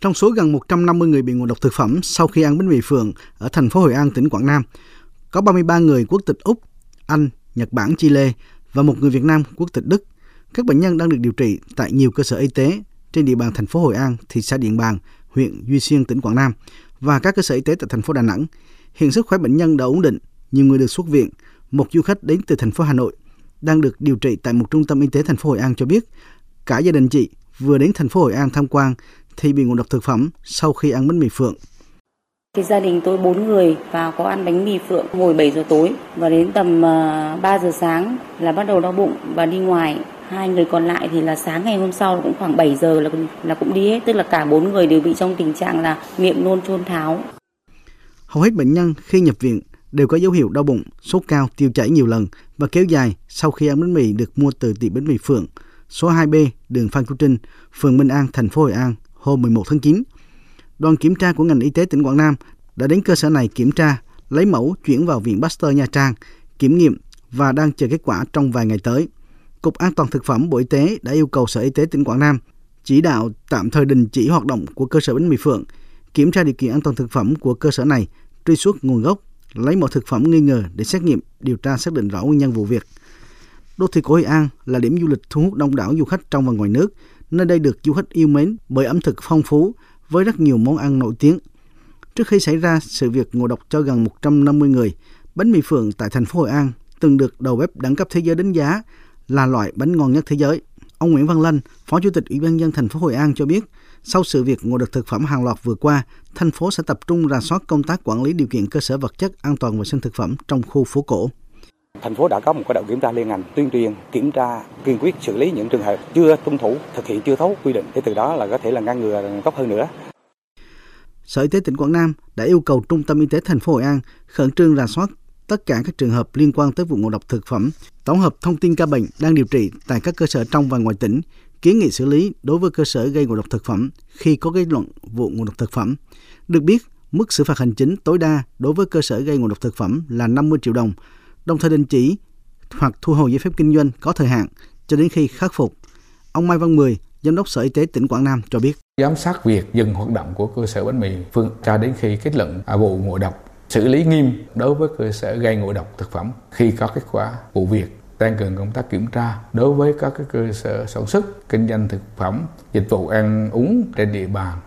Trong số gần 150 người bị ngộ độc thực phẩm sau khi ăn bánh mì phượng ở thành phố Hội An, tỉnh Quảng Nam, có 33 người quốc tịch Úc, Anh, Nhật Bản, Chile và một người Việt Nam quốc tịch Đức. Các bệnh nhân đang được điều trị tại nhiều cơ sở y tế trên địa bàn thành phố Hội An, thị xã Điện Bàn, huyện Duy Xuyên, tỉnh Quảng Nam và các cơ sở y tế tại thành phố Đà Nẵng. Hiện sức khỏe bệnh nhân đã ổn định, nhiều người được xuất viện. Một du khách đến từ thành phố Hà Nội đang được điều trị tại một trung tâm y tế thành phố Hội An cho biết, cả gia đình chị vừa đến thành phố Hội An tham quan thì bị ngộ độc thực phẩm sau khi ăn bánh mì phượng. Thì gia đình tôi bốn người và có ăn bánh mì phượng hồi 7 giờ tối và đến tầm 3 ờ, giờ sáng là bắt đầu đau bụng và đi ngoài. Hai người còn lại thì là sáng ngày hôm sau cũng khoảng 7 giờ là là cũng đi hết, tức là cả bốn người đều bị trong tình trạng là miệng nôn chôn tháo. Hầu hết bệnh nhân khi nhập viện đều có dấu hiệu đau bụng, sốt cao, tiêu chảy nhiều lần và kéo dài sau khi ăn bánh mì được mua từ tiệm bánh mì Phượng, số 2B, đường Phan Chu Trinh, phường Minh An, thành phố Hội An hôm 11 tháng 9. Đoàn kiểm tra của ngành y tế tỉnh Quảng Nam đã đến cơ sở này kiểm tra, lấy mẫu chuyển vào Viện Pasteur Nha Trang, kiểm nghiệm và đang chờ kết quả trong vài ngày tới. Cục An toàn Thực phẩm Bộ Y tế đã yêu cầu Sở Y tế tỉnh Quảng Nam chỉ đạo tạm thời đình chỉ hoạt động của cơ sở bánh mì Phượng, kiểm tra điều kiện an toàn thực phẩm của cơ sở này, truy xuất nguồn gốc, lấy mẫu thực phẩm nghi ngờ để xét nghiệm, điều tra xác định rõ nguyên nhân vụ việc. Đô thị cổ Hội An là điểm du lịch thu hút đông đảo du khách trong và ngoài nước, nơi đây được du khách yêu mến bởi ẩm thực phong phú với rất nhiều món ăn nổi tiếng. Trước khi xảy ra sự việc ngộ độc cho gần 150 người, bánh mì phượng tại thành phố Hội An từng được đầu bếp đẳng cấp thế giới đánh giá là loại bánh ngon nhất thế giới. Ông Nguyễn Văn Lanh, Phó Chủ tịch Ủy ban dân thành phố Hội An cho biết, sau sự việc ngộ độc thực phẩm hàng loạt vừa qua, thành phố sẽ tập trung rà soát công tác quản lý điều kiện cơ sở vật chất an toàn vệ sinh thực phẩm trong khu phố cổ. Thành phố đã có một cái đội kiểm tra liên ngành tuyên truyền, kiểm tra, kiên quyết xử lý những trường hợp chưa tuân thủ, thực hiện chưa thấu quy định để từ đó là có thể là ngăn ngừa tốt hơn nữa. Sở Y tế tỉnh Quảng Nam đã yêu cầu Trung tâm Y tế thành phố Hội An khẩn trương rà soát tất cả các trường hợp liên quan tới vụ ngộ độc thực phẩm, tổng hợp thông tin ca bệnh đang điều trị tại các cơ sở trong và ngoài tỉnh, kiến nghị xử lý đối với cơ sở gây ngộ độc thực phẩm khi có kết luận vụ ngộ độc thực phẩm. Được biết, mức xử phạt hành chính tối đa đối với cơ sở gây ngộ độc thực phẩm là 50 triệu đồng, đồng thời đình chỉ hoặc thu hồi giấy phép kinh doanh có thời hạn cho đến khi khắc phục. Ông Mai Văn Mười, Giám đốc Sở Y tế tỉnh Quảng Nam cho biết. Giám sát việc dừng hoạt động của cơ sở bánh mì Phương cho đến khi kết luận à, vụ ngộ độc xử lý nghiêm đối với cơ sở gây ngộ độc thực phẩm khi có kết quả vụ việc tăng cường công tác kiểm tra đối với các cơ sở sản xuất kinh doanh thực phẩm dịch vụ ăn uống trên địa bàn